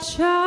Child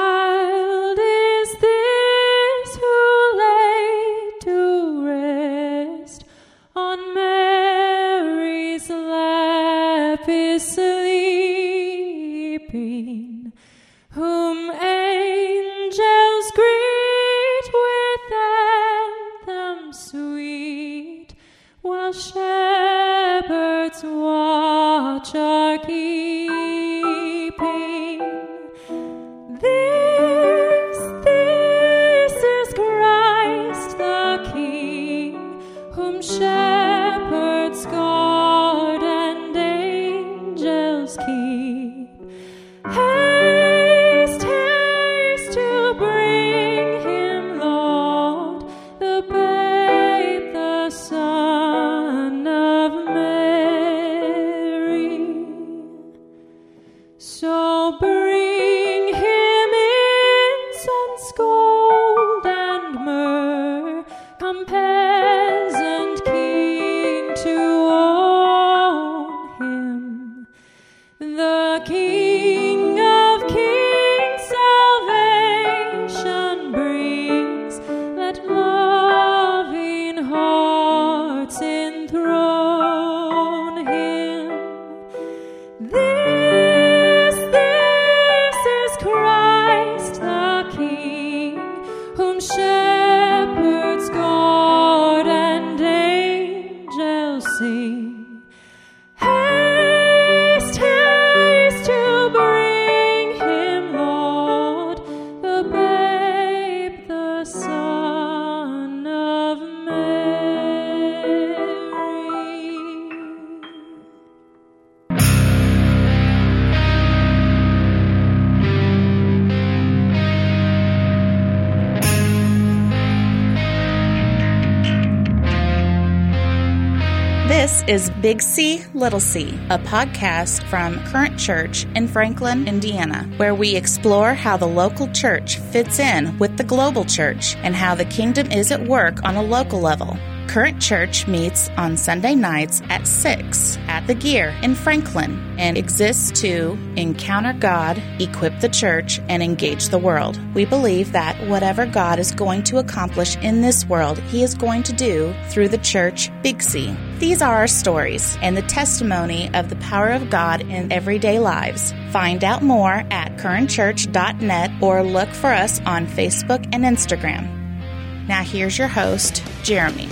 is Big C, Little C, a podcast from Current Church in Franklin, Indiana, where we explore how the local church fits in with the global church and how the kingdom is at work on a local level. Current Church meets on Sunday nights at 6 at the Gear in Franklin and exists to encounter God, equip the church, and engage the world. We believe that whatever God is going to accomplish in this world, He is going to do through the church Big C. These are our stories and the testimony of the power of God in everyday lives. Find out more at currentchurch.net or look for us on Facebook and Instagram. Now, here's your host, Jeremy.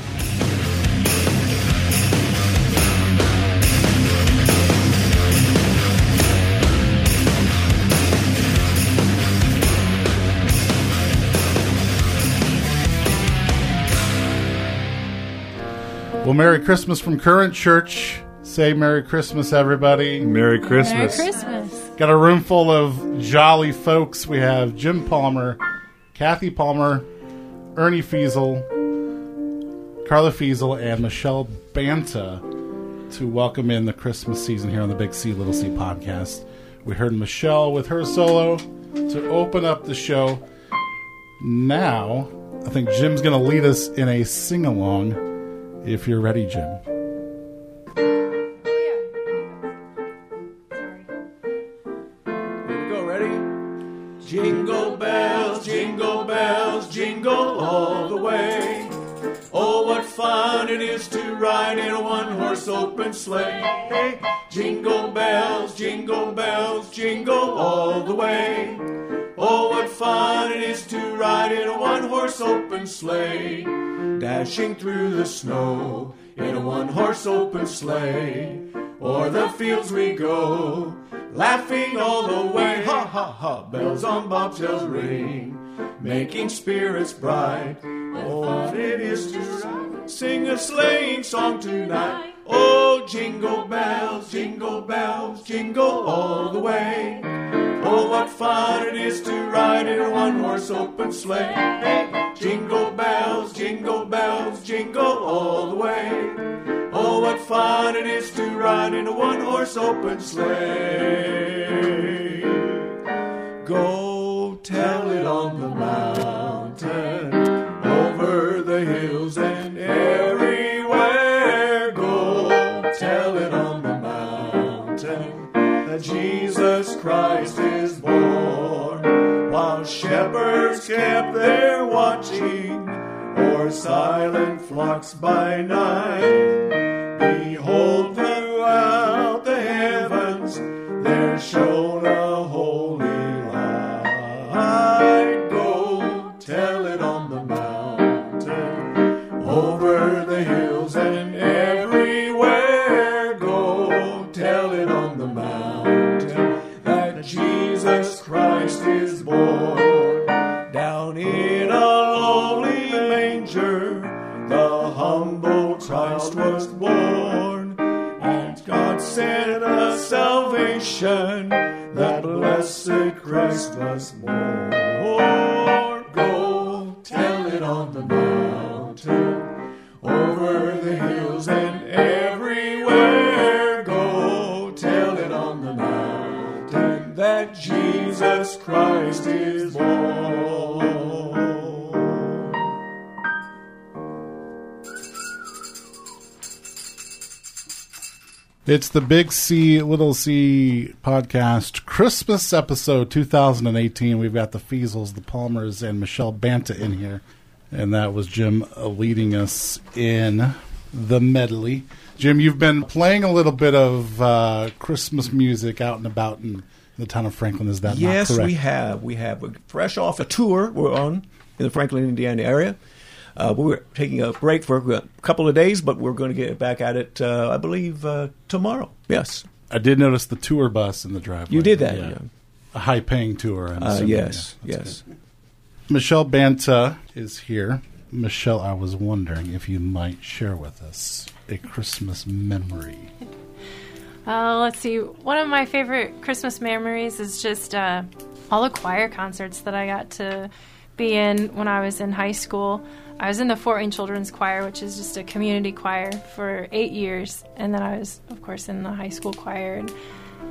Well, Merry Christmas from Current Church. Say Merry Christmas, everybody. Merry Christmas. Merry Christmas. Got a room full of jolly folks. We have Jim Palmer, Kathy Palmer, Ernie Fiesel, Carla Fiesel, and Michelle Banta to welcome in the Christmas season here on the Big C Little C podcast. We heard Michelle with her solo to open up the show. Now, I think Jim's going to lead us in a sing along. If you're ready, Jim. Oh, Here we go. Ready? Jingle bells, jingle bells, jingle all the way. Oh, what fun it is to ride in a one-horse open sleigh. Jingle bells, jingle bells, jingle all the way. Oh, what fun it is to ride in a one-horse open sleigh. Dashing through the snow in a one-horse open sleigh. O'er the fields we go, laughing all the way. Ha ha ha, bells on bobtails ring, making spirits bright. Oh, what it is to sing a sleighing song tonight. Oh, jingle bells, jingle bells, jingle all the way. Oh, what fun it is to ride in a one-horse open sleigh. Jingle bells, jingle bells, jingle all the way. Oh, what fun it is to ride in a one-horse open sleigh. Go tell it on the mountain, shepherds kept their watching, or silent flocks by night. It's the Big C, Little C podcast Christmas episode 2018. We've got the Feasels, the Palmers, and Michelle Banta in here. And that was Jim leading us in the medley. Jim, you've been playing a little bit of uh, Christmas music out and about in the town of Franklin. Is that Yes, not correct? we have. We have. We're fresh off a tour we're on in the Franklin, Indiana area. Uh, we were taking a break for a couple of days, but we're going to get back at it, uh, I believe, uh, tomorrow. Yes. I did notice the tour bus in the driveway. You did that, yeah. A high paying tour. I'm Uh, yes, yeah. Yes. good. Michelle Banta is here. Michelle, I was wondering if you might share with us a Christmas memory. Uh, let's see. One of my favorite Christmas memories is just uh, all the choir concerts that I got to be in when I was in high school. I was in the Fort Wayne Children's Choir, which is just a community choir, for eight years, and then I was, of course, in the high school choir. And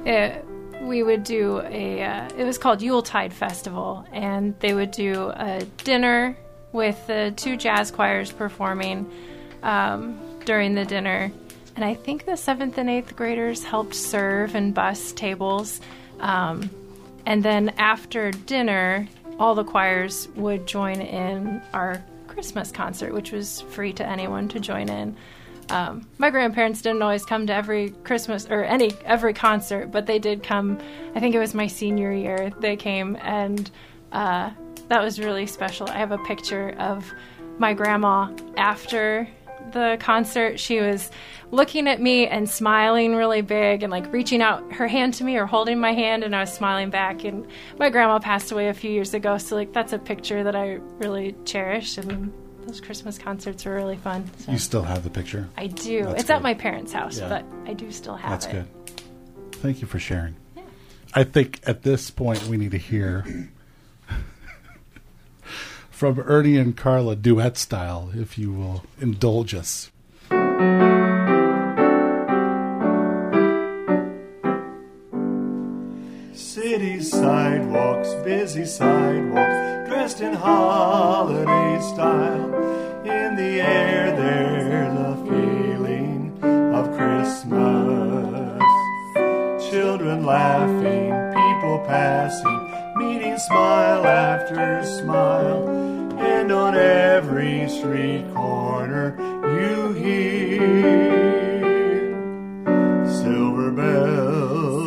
it, we would do a. Uh, it was called Yuletide Festival, and they would do a dinner with the two jazz choirs performing um, during the dinner. And I think the seventh and eighth graders helped serve and bus tables. Um, and then after dinner, all the choirs would join in our Christmas concert, which was free to anyone to join in. Um, my grandparents didn't always come to every Christmas or any every concert, but they did come. I think it was my senior year. They came, and uh, that was really special. I have a picture of my grandma after the concert. She was looking at me and smiling really big and like reaching out her hand to me or holding my hand, and I was smiling back. And my grandma passed away a few years ago, so like that's a picture that I really cherish. And those Christmas concerts were really fun. So. You still have the picture? I do. That's it's at my parents' house, Yeah. but I do still have That's it. That's good. Thank you for sharing. Yeah. I think at this point we need to hear from Ernie and Carla duet style, if you will indulge us. City sidewalks, busy sidewalks, dressed in holiday style. In the air, there's a feeling of Christmas. Children laughing, people passing, meeting smile after smile. Every street corner, you hear silver bells,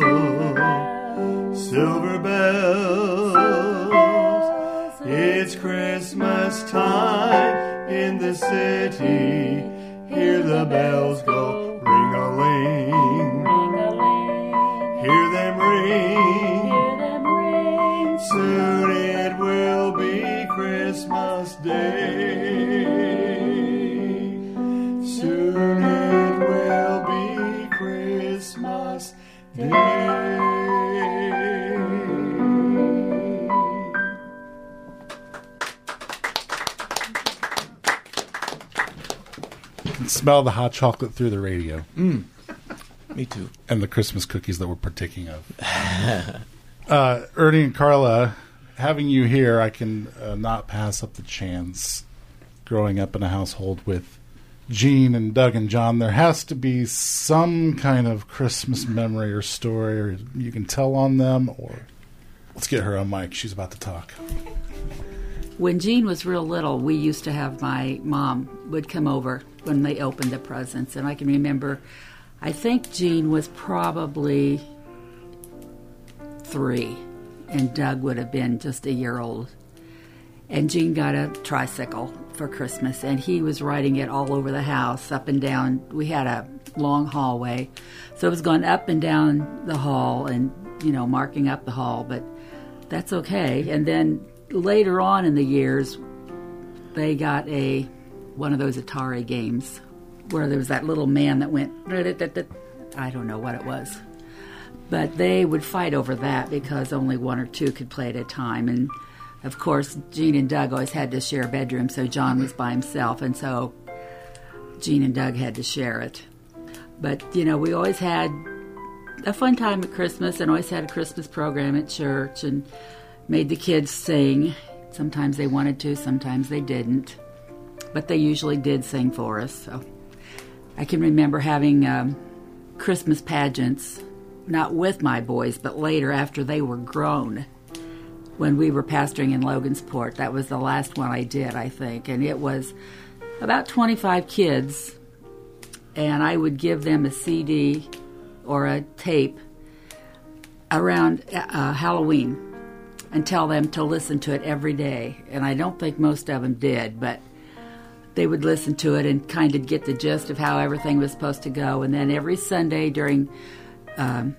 silver bells. It's Christmas time in the city. Hear the bells go ring a ling. Smell the hot chocolate through the radio Me too. and the Christmas cookies that we're partaking of. uh, Ernie and Carla, having you here, I can uh, not pass up the chance. Growing up in a household with Gene and Doug and John, there has to be some kind of Christmas memory or story, or you can tell on them, or Let's get her on mic. She's about to talk. When Gene was real little, we used to have my mom would come over when they opened the presents, and I can remember. I think Gene was probably three, and Doug would have been just a year old. And Jean got a tricycle for Christmas, and he was riding it all over the house, up and down. We had a long hallway, so it was going up and down the hall, and you know, marking up the hall. But that's okay. And then later on in the years, they got a one of those Atari games where there was that little man that went. I don't know what it was, but they would fight over that because only one or two could play at a time. And of course, Gene and Doug always had to share a bedroom, so John was by himself, and so Gene and Doug had to share it. But you know, we always had a fun time at Christmas, and always had a Christmas program at church, and made the kids sing. Sometimes they wanted to, sometimes they didn't, but they usually did sing for us. So I can remember having um, Christmas pageants, not with my boys, but later after they were grown. When we were pastoring in Logansport, that was the last one I did, I think, and it was about 25 kids, and I would give them a CD or a tape around uh, Halloween and tell them to listen to it every day. And I don't think most of them did, but they would listen to it and kind of get the gist of how everything was supposed to go. And then every Sunday during um,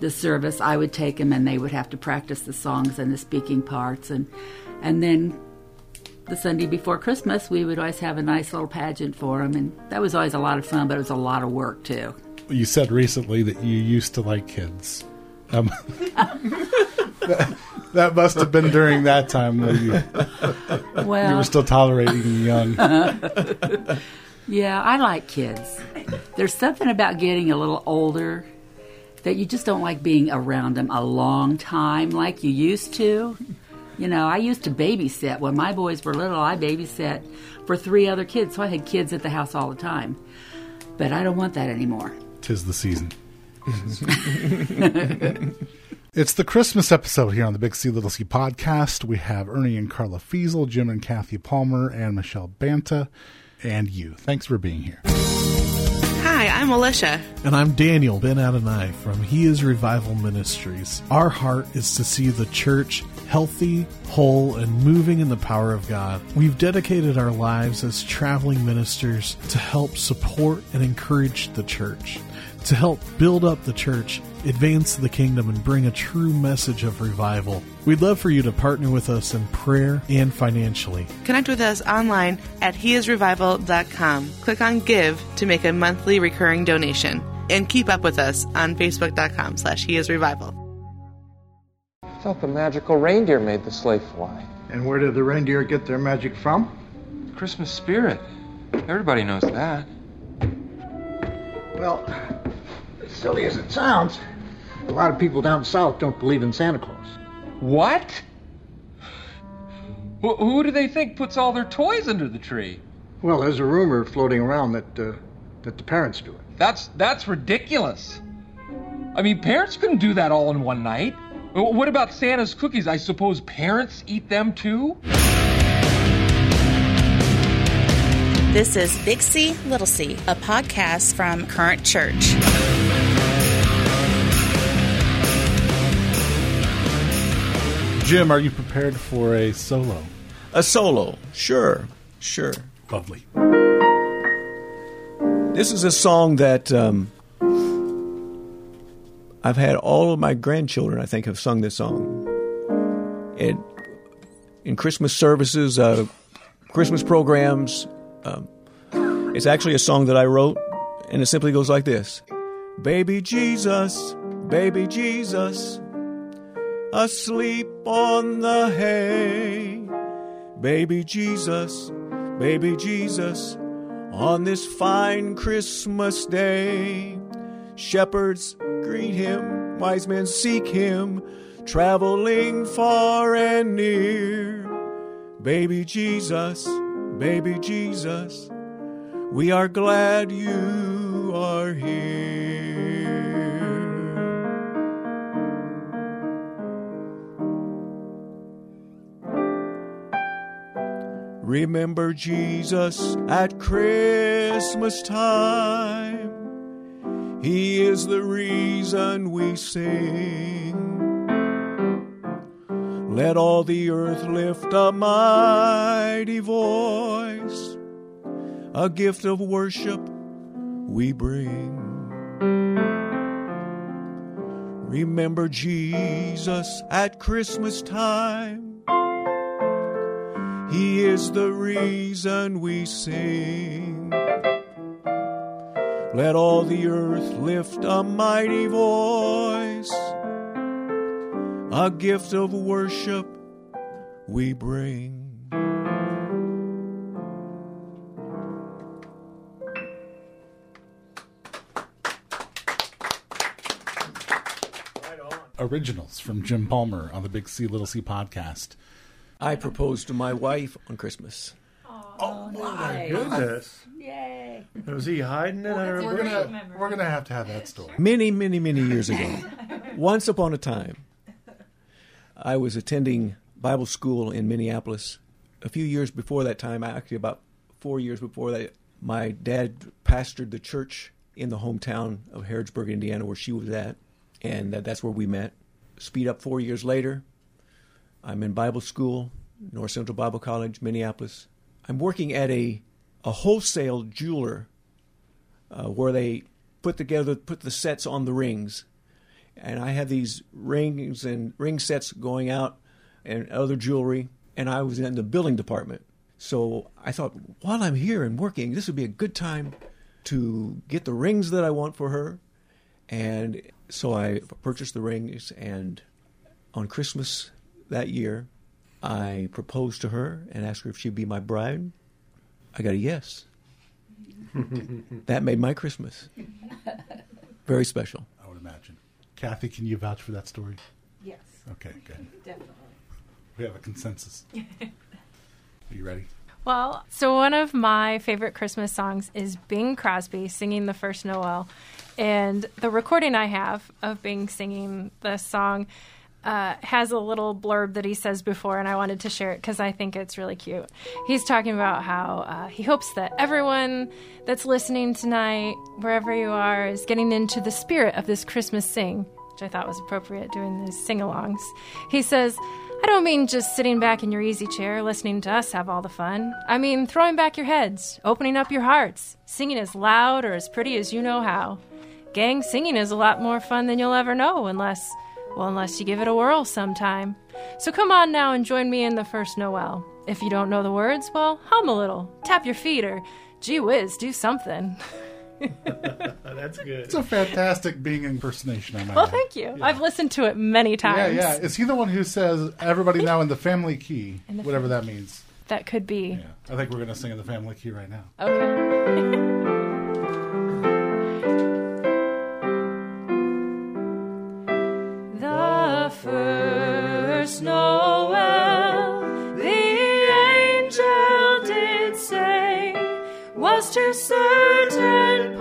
the service, I would take them and they would have to practice the songs and the speaking parts. And and then the Sunday before Christmas, we would always have a nice little pageant for them, and that was always a lot of fun. But it was a lot of work too. You said recently that you used to like kids. Um, that, that must have been during that time when you, Well, you were still tolerating the young. Yeah, I like kids. There's something about getting a little older that you just don't like being around them a long time like you used to. You know, I used to babysit. When my boys were little, I babysat for three other kids, so I had kids at the house all the time. But I don't want that anymore. Tis the season. it's the Christmas episode here on the Big C Little C podcast. We have Ernie and Carla Fiesel, Jim and Kathy Palmer, and Michelle Banta, and you. Thanks for being here. Hi, I'm Alicia. And I'm Daniel Ben Adonai from He is Revival Ministries. Our heart is to see the church healthy, whole, and moving in the power of God. We've dedicated our lives as traveling ministers to help support and encourage the church, to help build up the church, advance the kingdom, and bring a true message of revival. We'd love for you to partner with us in prayer and financially. Connect with us online at heisrevival.com. Click on Give to make a monthly recurring donation. And keep up with us on facebook.com slash heisrevival. I thought the magical reindeer made the sleigh fly. And where did the reindeer get their magic from? Christmas spirit. Everybody knows that. Well, as silly as it sounds, a lot of people down south don't believe in Santa Claus. What? Wh- who do they think puts all their toys under the tree? Well, there's a rumor floating around that uh, that the parents do it. That's that's ridiculous. I mean, parents couldn't do that all in one night. What about Santa's cookies? I suppose parents eat them too? This is Big C, Little C, a podcast from Current Church. Jim, are you prepared for a solo? A solo, sure, sure. Lovely. This is a song that um, I've had all of my grandchildren, I think, have sung this song. It, in Christmas services, uh, Christmas programs, um, it's actually a song that I wrote, and it simply goes like this Baby Jesus, baby Jesus, asleep on the hay. Baby Jesus, baby Jesus, on this fine Christmas day. Shepherds greet him, wise men seek him, traveling far and near. Baby Jesus, baby Jesus, we are glad you are here. Remember Jesus at Christmas time. He is the reason we sing. Let all the earth lift a mighty voice, a gift of worship we bring. Remember Jesus at Christmas time. He is the reason we sing. Let all the earth lift a mighty voice, a gift of worship we bring. Originals from Jim Palmer on the Big C Little C podcast. I proposed to my wife on Christmas. Oh my Goodness. Yay. Was he hiding it under a We're gonna we're gonna have to have that story. Many, many, many years ago, once upon a time, I was attending Bible school in Minneapolis. A few years before that time, actually about four years before that, my dad pastored the church in the hometown of Harrodsburg, Indiana, where she was at, and that's where we met. Speed up four years later, I'm in Bible school, North Central Bible College, Minneapolis. I'm working at a a wholesale jeweler uh, where they put together put the sets on the rings, and I had these rings and ring sets going out and other jewelry, and I was in the billing department. So I thought, while I'm here and working, this would be a good time to get the rings that I want for her, and so I purchased the rings. And on Christmas that year, I proposed to her and asked her if she'd be my bride. I got a yes. that made my Christmas very special. I would imagine. Kathy, can you vouch for that story? Yes, Okay, good. definitely. We have a consensus. Are you ready? Well, so one of my favorite Christmas songs is Bing Crosby singing the first Noel. And the recording I have of Bing singing this song uh, has a little blurb that he says before, and I wanted to share it because I think it's really cute. He's talking about how uh, he hopes that everyone that's listening tonight, wherever you are, is getting into the spirit of this Christmas sing, which I thought was appropriate doing these sing alongs. He says, I don't mean just sitting back in your easy chair listening to us have all the fun. I mean throwing back your heads, opening up your hearts, singing as loud or as pretty as you know how. Gang, singing is a lot more fun than you'll ever know unless, well, unless you give it a whirl sometime. So come on now and join me in the first Noel. If you don't know the words, well, hum a little, tap your feet, or gee whiz, do something. That's good. It's a fantastic Bing impersonation. I might Well, add. thank you. I've listened to it many times. yeah. yeah. Is he the one who says everybody now in the family key, the whatever that means? That could be. Yeah, I think we're gonna sing in the family key right now. Okay. To certain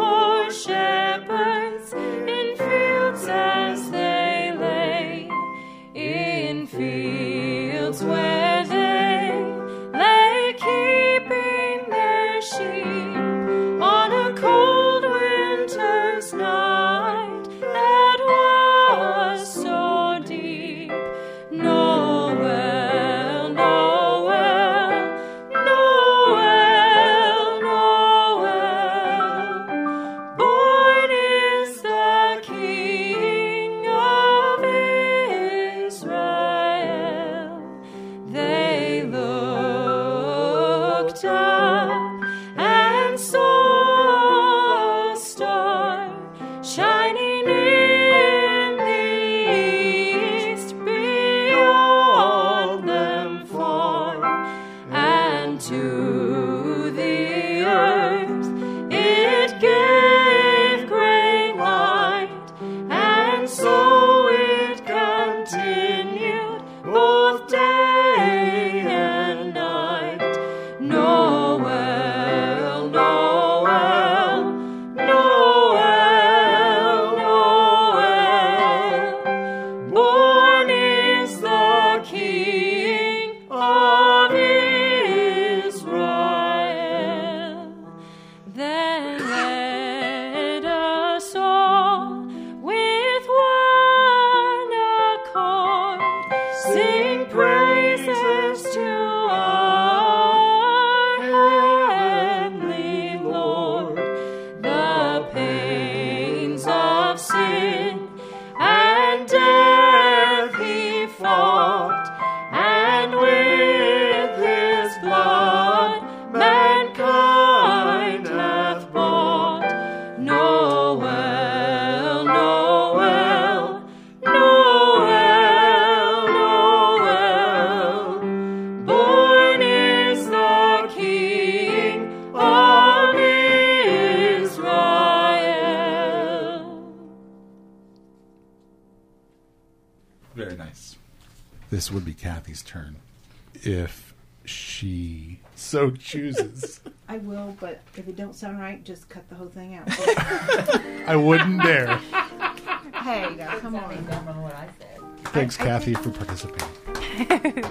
be turn if she so chooses. I will, but if it don't sound right, just cut the whole thing out. I wouldn't dare. hey, now come on. Thanks, Kathy, for participating.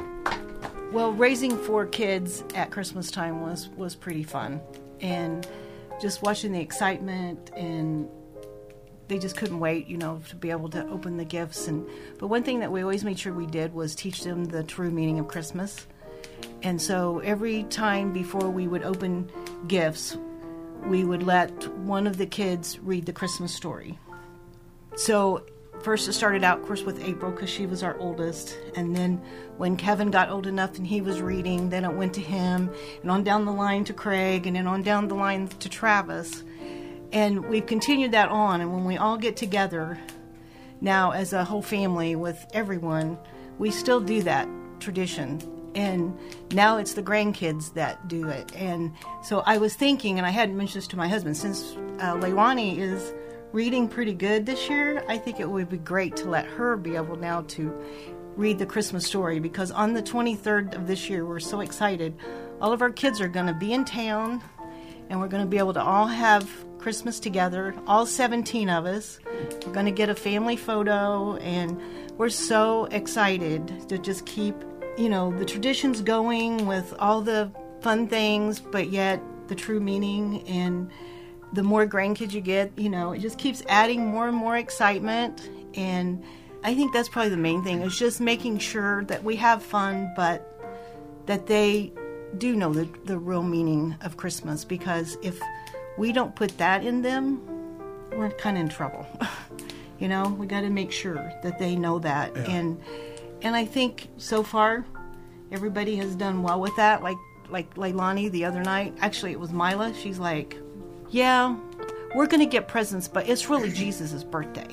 Well, raising four kids at Christmas time was was pretty fun, and just watching the excitement and they just couldn't wait, you know, to be able to open the gifts. And but one thing that we always made sure we did was teach them the true meaning of Christmas. And so every time before we would open gifts, we would let one of the kids read the Christmas story. So first it started out, of course, with April because she was our oldest, and then when Kevin got old enough and he was reading, then it went to him, and on down the line to Craig, and then on down the line to Travis, and we've continued that on. And when we all get together now as a whole family with everyone, we still do that tradition. And now it's the grandkids that do it. And so I was thinking, and I hadn't mentioned this to my husband, since uh, Leilani is reading pretty good this year, I think it would be great to let her be able now to read the Christmas story because on the 23rd of this year, we're so excited. All of our kids are going to be in town and we're going to be able to all have Christmas together, all 17 of us. We're going to get a family photo and we're so excited to just keep, you know, the traditions going with all the fun things, but yet the true meaning and the more grandkids you get, you know, it just keeps adding more and more excitement. And I think that's probably the main thing is just making sure that we have fun, but that they do know the, the real meaning of Christmas. Because if we don't put that in them, we're kind of in trouble. you know, we got to make sure that they know that. Yeah. And and I think so far, everybody has done well with that. Like like Leilani the other night. Actually, it was Mila. She's like, yeah, we're going to get presents, but it's really Jesus' birthday.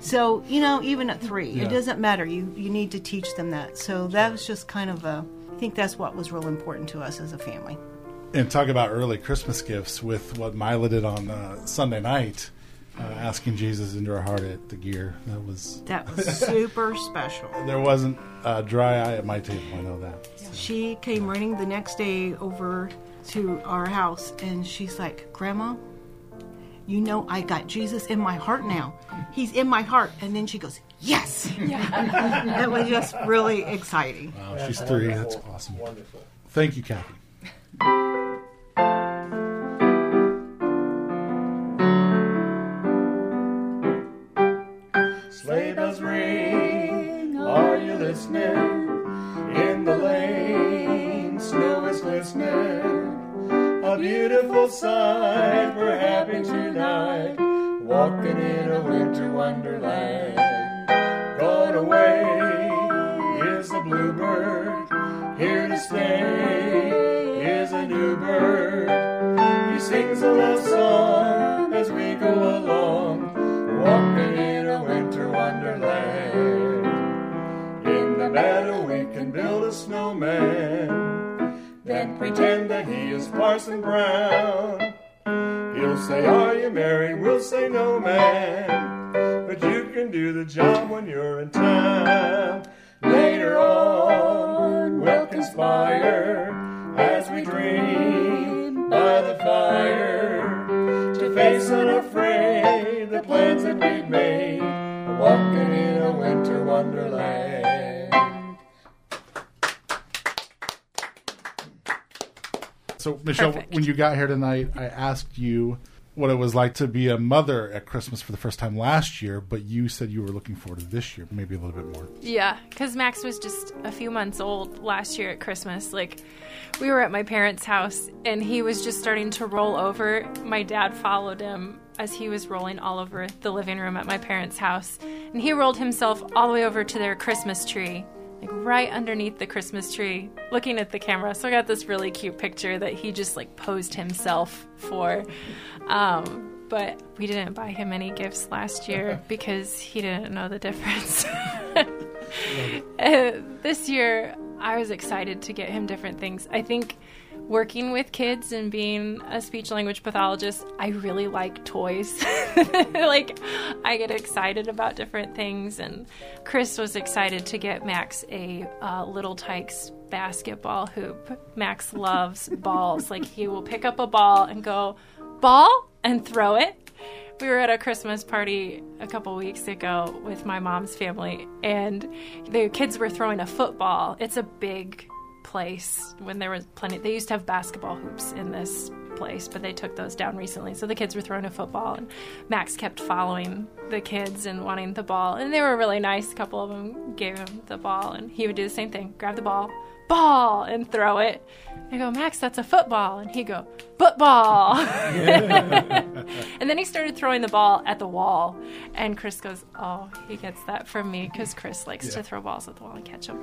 So, you know, even at three, Yeah. it doesn't matter. You, you need to teach them that. So that was just kind of a, I think that's what was real important to us as a family. And talk about early Christmas gifts with what Mila did on uh, Sunday night, uh, asking Jesus into her heart at the gear. That was That was super special. there wasn't a dry eye at my table. I know that. She came running the next day over to our house and she's like, Grandma, you know I got Jesus in my heart now. He's in my heart. And then she goes, Yes. that was just really exciting. Wow, she's three. That's awesome. Wonderful. Thank you, Kathy. Sleigh bells ring, are you listening? In the lane, snow is glistening. A beautiful sight, we're happy tonight, walking in a winter wonderland. Gone away is the bluebird, here to stay bird. He sings a love song as we go along, walking in a winter wonderland. In the meadow we can build a snowman, then pretend that he is Parson Brown. He'll say, Are you married? We'll say, No, man. But you can do the job when you're in town. Later on, we'll conspire as we dream by the fire to face unafraid the plans that we've made, walking in a winter wonderland. So, Michelle, Perfect. when you got here tonight, I asked you what it was like to be a mother at Christmas for the first time last year, but you said you were looking forward to this year, maybe a little bit more. Yeah, because Max was just a few months old last year at Christmas. Like, we were at my parents' house and he was just starting to roll over. My dad followed him as he was rolling all over the living room at my parents' house. And he rolled himself all the way over to their Christmas tree, like right underneath the Christmas tree, looking at the camera. So I got this really cute picture that he just like posed himself for. Um, but we didn't buy him any gifts last year because he didn't know the difference. Uh, this year, I was excited to get him different things. I think working with kids and being a speech language pathologist, I really like toys. like, I get excited about different things. And Chris was excited to get Max a uh, Little Tikes basketball hoop. Max loves balls. Like, he will pick up a ball and go, ball, and throw it. We were at a Christmas party a couple weeks ago with my mom's family, and the kids were throwing a football. It's a big place when there was plenty. They used to have basketball hoops in this place, but they took those down recently. So the kids were throwing a football, and Max kept following the kids and wanting the ball. And they were really nice. A couple of them gave him the ball, and he would do the same thing grab the ball, ball, and throw it. I go, Max, that's a football. And he go, football. and then he started throwing the ball at the wall. And Chris goes, oh, he gets that from me because Chris likes Yeah. to throw balls at the wall and catch them.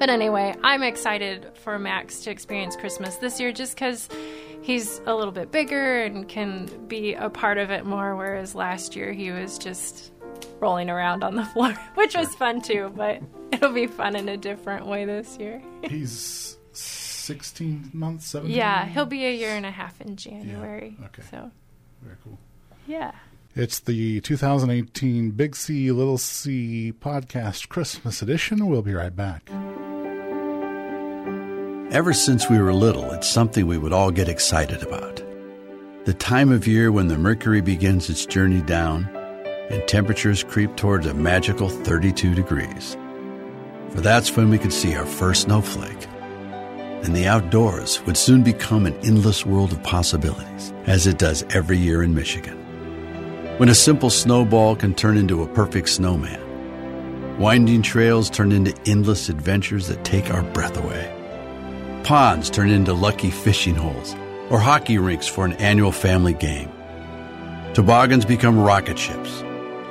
But anyway, I'm excited for Max to experience Christmas this year just because he's a little bit bigger and can be a part of it more, whereas last year he was just rolling around on the floor, which was fun too, but it'll be fun in a different way this year. He's 16 months, 17 yeah, he'll be a year and a half in January. Okay. So, Very cool. yeah. It's the 2018 Big C Little C podcast Christmas edition. We'll be right back. Ever since we were little, it's something we would all get excited about. The time of year when the mercury begins its journey down and temperatures creep towards a magical 32 degrees. For that's when we could see our first snowflake. And the outdoors would soon become an endless world of possibilities, as it does every year in Michigan. When a simple snowball can turn into a perfect snowman, winding trails turn into endless adventures that take our breath away. Ponds turn into lucky fishing holes or hockey rinks for an annual family game. Toboggans become rocket ships,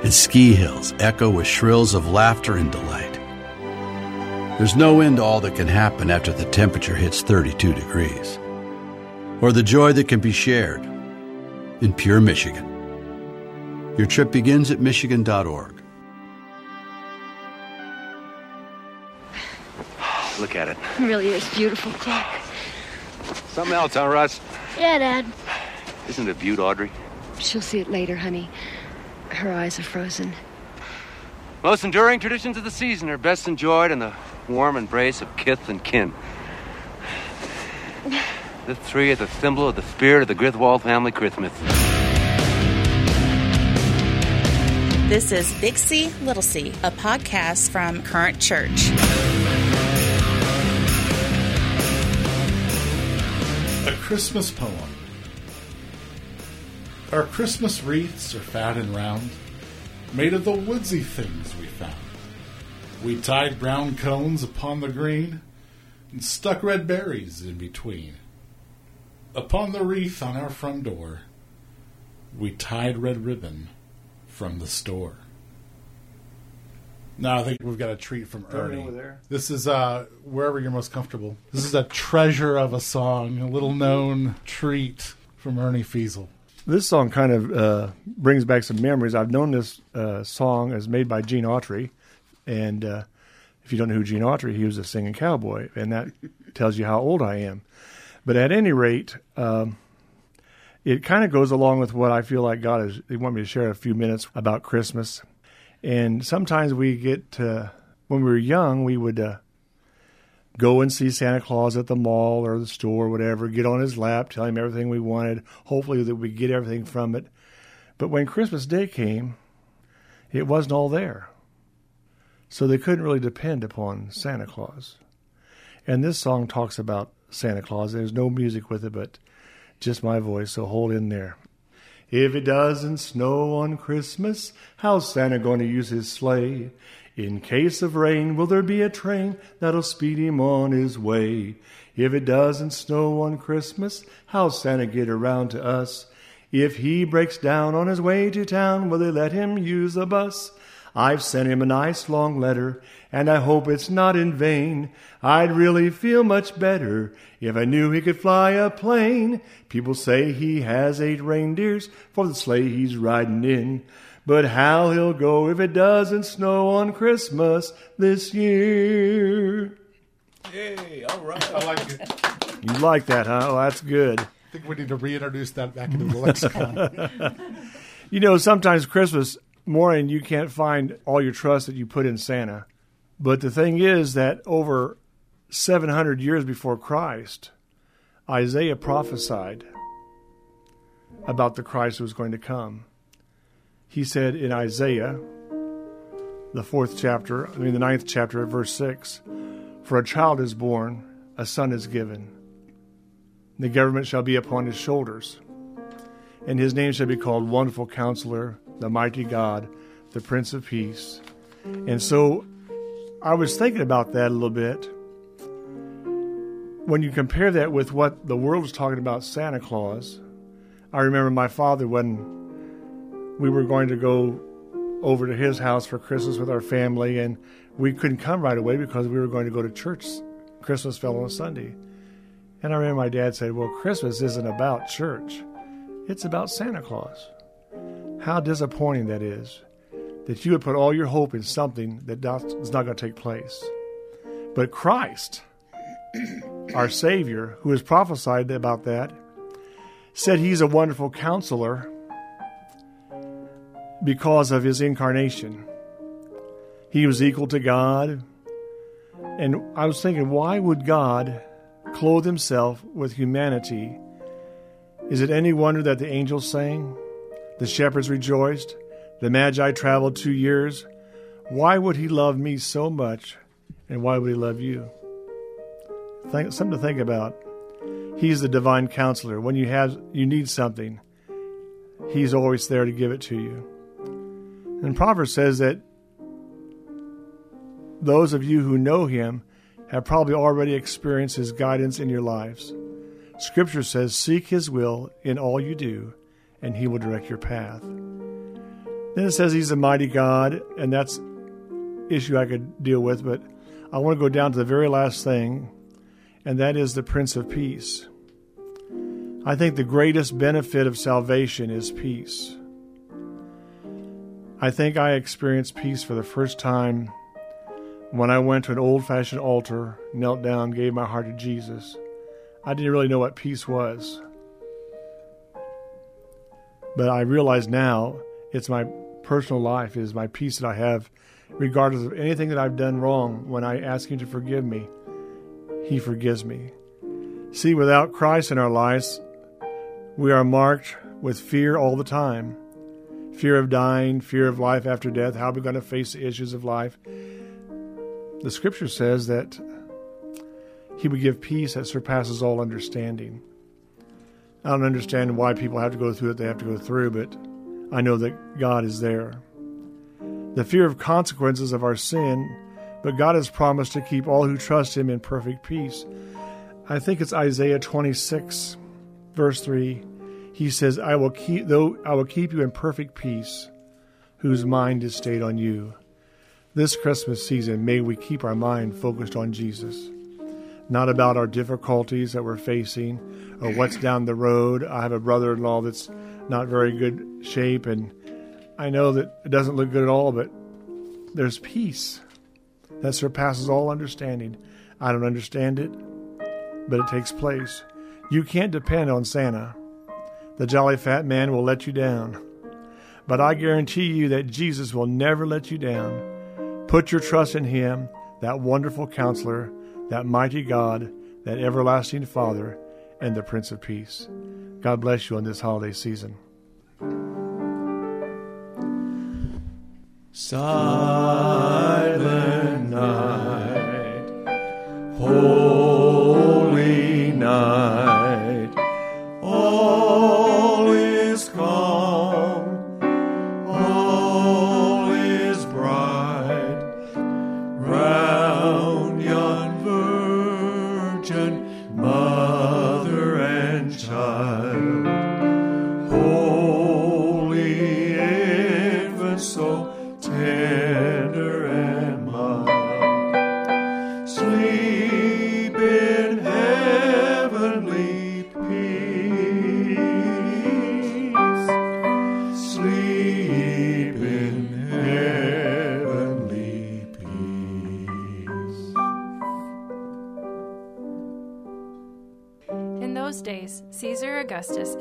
and ski hills echo with shrills of laughter and delight. There's no end to all that can happen after the temperature hits 32 degrees, or the joy that can be shared in pure Michigan. Your trip begins at Michigan.org. Look at it. It really is beautiful, Clark. Something else, huh, Russ? Yeah, Dad. Isn't it a beaut, Audrey? She'll see it later, honey. Her eyes are frozen. Most enduring traditions of the season are best enjoyed in the warm embrace of kith and kin. The tree is a symbol of the spirit of the Griswold family Christmas. This is Big C, Little C, a podcast from Current Church. Christmas poem. Our Christmas wreaths are fat and round, made of the woodsy things we found. We tied brown cones upon the green and stuck red berries in between. Upon the wreath on our front door, we tied red ribbon from the store. Now I think we've got a treat from Ernie Ernie. over there. This is uh, wherever you're most comfortable. This is a treasure of a song, a little known treat from Ernie Fiesel. This song kind of uh, brings back some memories. I've known this uh, song as made by Gene Autry, and uh, if you don't know who Gene Autry, he was a singing cowboy, and that tells you how old I am. But at any rate, um, it kind of goes along with what I feel like God is. They want me to share a few minutes about Christmas, and sometimes we get to, when we were young, we would. Uh, go and see Santa Claus at the mall or the store or whatever, get on his lap, tell him everything we wanted, hopefully that we get everything from it. But when Christmas Day came, it wasn't all there. So they couldn't really depend upon Santa Claus. And this song talks about Santa Claus. There's no music with it, but just my voice, so hold in there. If it doesn't snow on Christmas, how's Santa going to use his sleigh? In case of rain, will there be a train that'll speed him on his way? If it doesn't snow on Christmas, how's Santa get around to us? If he breaks down on his way to town, will they let him use a bus? I've sent him a nice long letter, and I hope it's not in vain. I'd really feel much better if I knew he could fly a plane. People say he has eight reindeers for the sleigh he's riding in. But how he'll go if it doesn't snow on Christmas this year. Hey, all right. I like it. You like that, huh? Oh, that's good. I think we need to reintroduce that back into the lexicon. You know, sometimes Christmas morning you can't find all your trust that you put in Santa. But the thing is that over 700 years before Christ, Isaiah prophesied about the Christ who was going to come. He said in Isaiah, the fourth chapter, I mean, the ninth chapter, verse 6 For a child is born, a son is given. The government shall be upon his shoulders, and his name shall be called Wonderful Counselor, the Mighty God, the Prince of Peace. And so I was thinking about that a little bit. When you compare that with what the world is talking about Santa Claus, I remember my father when we were going to go over to his house for Christmas with our family, and we couldn't come right away because we were going to go to church. Christmas fell on a Sunday. And I remember my dad said, Well, Christmas isn't about church, it's about Santa Claus. How disappointing that is that you would put all your hope in something that is not going to take place. But Christ, our Savior, who has prophesied about that, said he's a wonderful counselor because of his incarnation. He was equal to God. And I was thinking, why would God clothe himself with humanity? Is it any wonder that the angels sang? The shepherds rejoiced? The Magi traveled two years? Why would he love me so much? And why would he love you? Think, something to think about. He's the divine counselor. When you have you need something, he's always there to give it to you. And Proverbs says that those of you who know him have probably already experienced his guidance in your lives. Scripture says, Seek his will in all you do, and he will direct your path. Then it says he's a mighty God, and that's issue I could deal with, but I want to go down to the very last thing, and that is the Prince of Peace. I think the greatest benefit of salvation is peace. I think I experienced peace for the first time when I went to an old fashioned altar, knelt down, gave my heart to Jesus. I didn't really know what peace was. But I realize now it's my personal life, it is my peace that I have, regardless of anything that I've done wrong. When I ask Him to forgive me, He forgives me. See, without Christ in our lives, we are marked with fear all the time fear of dying, fear of life after death. How are we going to face the issues of life? The scripture says that He would give peace that surpasses all understanding. I don't understand why people have to go through what they have to go through, but I know that God is there. The fear of consequences of our sin, but God has promised to keep all who trust Him in perfect peace. I think it's Isaiah 26, verse 3. He says, I will keep though I will keep you in perfect peace, whose mind is stayed on you. This Christmas season, may we keep our mind focused on Jesus. Not about our difficulties that we're facing or what's down the road. I have a brother in law that's not very good shape, and I know that it doesn't look good at all, but there's peace that surpasses all understanding. I don't understand it, but it takes place. You can't depend on Santa. The jolly fat man will let you down. But I guarantee you that Jesus will never let you down. Put your trust in Him, that wonderful counselor, that mighty God, that everlasting Father, and the Prince of Peace. God bless you on this holiday season. Silent night, holy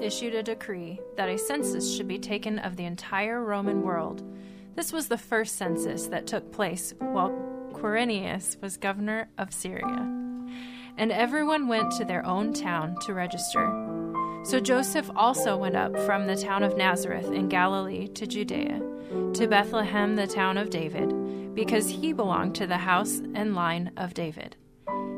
issued a decree that a census should be taken of the entire Roman world. This was the first census that took place while Quirinius was governor of Syria. And everyone went to their own town to register. So Joseph also went up from the town of Nazareth in Galilee to Judea, to Bethlehem, the town of David, because he belonged to the house and line of David.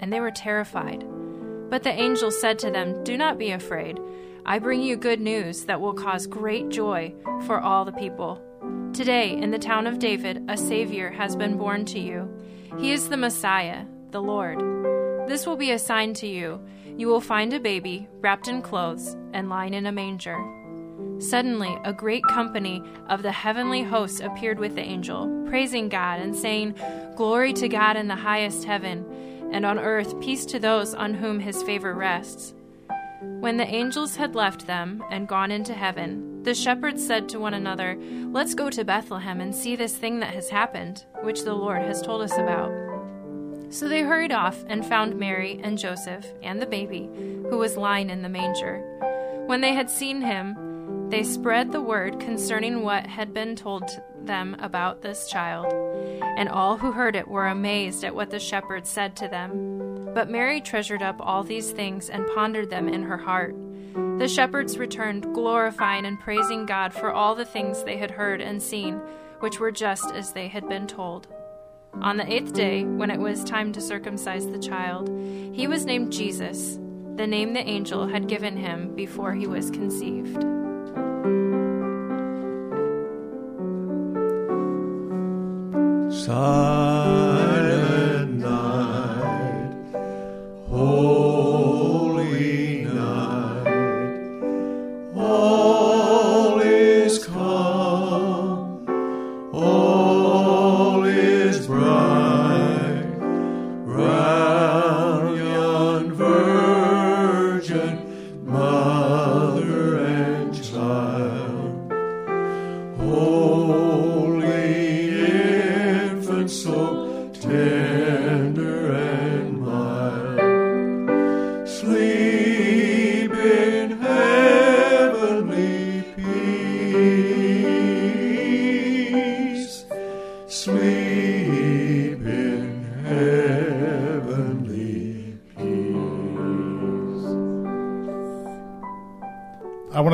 and they were terrified. But the angel said to them, Do not be afraid. I bring you good news that will cause great joy for all the people. Today, in the town of David, a Savior has been born to you. He is the Messiah, the Lord. This will be a sign to you. You will find a baby wrapped in clothes and lying in a manger. Suddenly, a great company of the heavenly hosts appeared with the angel, praising God and saying, Glory to God in the highest heaven, and on earth peace to those on whom his favor rests. When the angels had left them and gone into heaven, the shepherds said to one another, Let's go to Bethlehem and see this thing that has happened, which the Lord has told us about. So they hurried off and found Mary and Joseph and the baby, who was lying in the manger. When they had seen him, they spread the word concerning what had been told them about this child. And all who heard it were amazed at what the shepherds said to them. But Mary treasured up all these things and pondered them in her heart. The shepherds returned, glorifying and praising God for all the things they had heard and seen, which were just as they had been told. On the eighth day, when it was time to circumcise the child, he was named Jesus, the name the angel had given him before he was conceived. Silent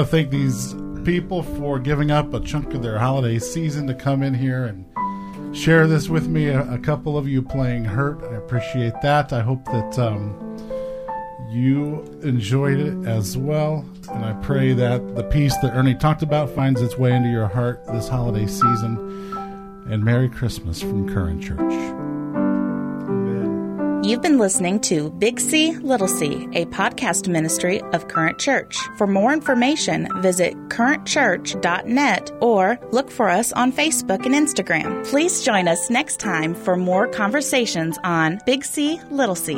to thank these people for giving up a chunk of their holiday season to come in here and share this with me. A, a couple of you playing Hurt. I appreciate that. I hope that um, you enjoyed it as well. And I pray that the peace that Ernie talked about finds its way into your heart this holiday season. And Merry Christmas from Current Church. You've been listening to Big C, Little C, a podcast ministry of Current Church. For more information, visit currentchurch.net or look for us on Facebook and Instagram. Please join us next time for more conversations on Big C, Little C.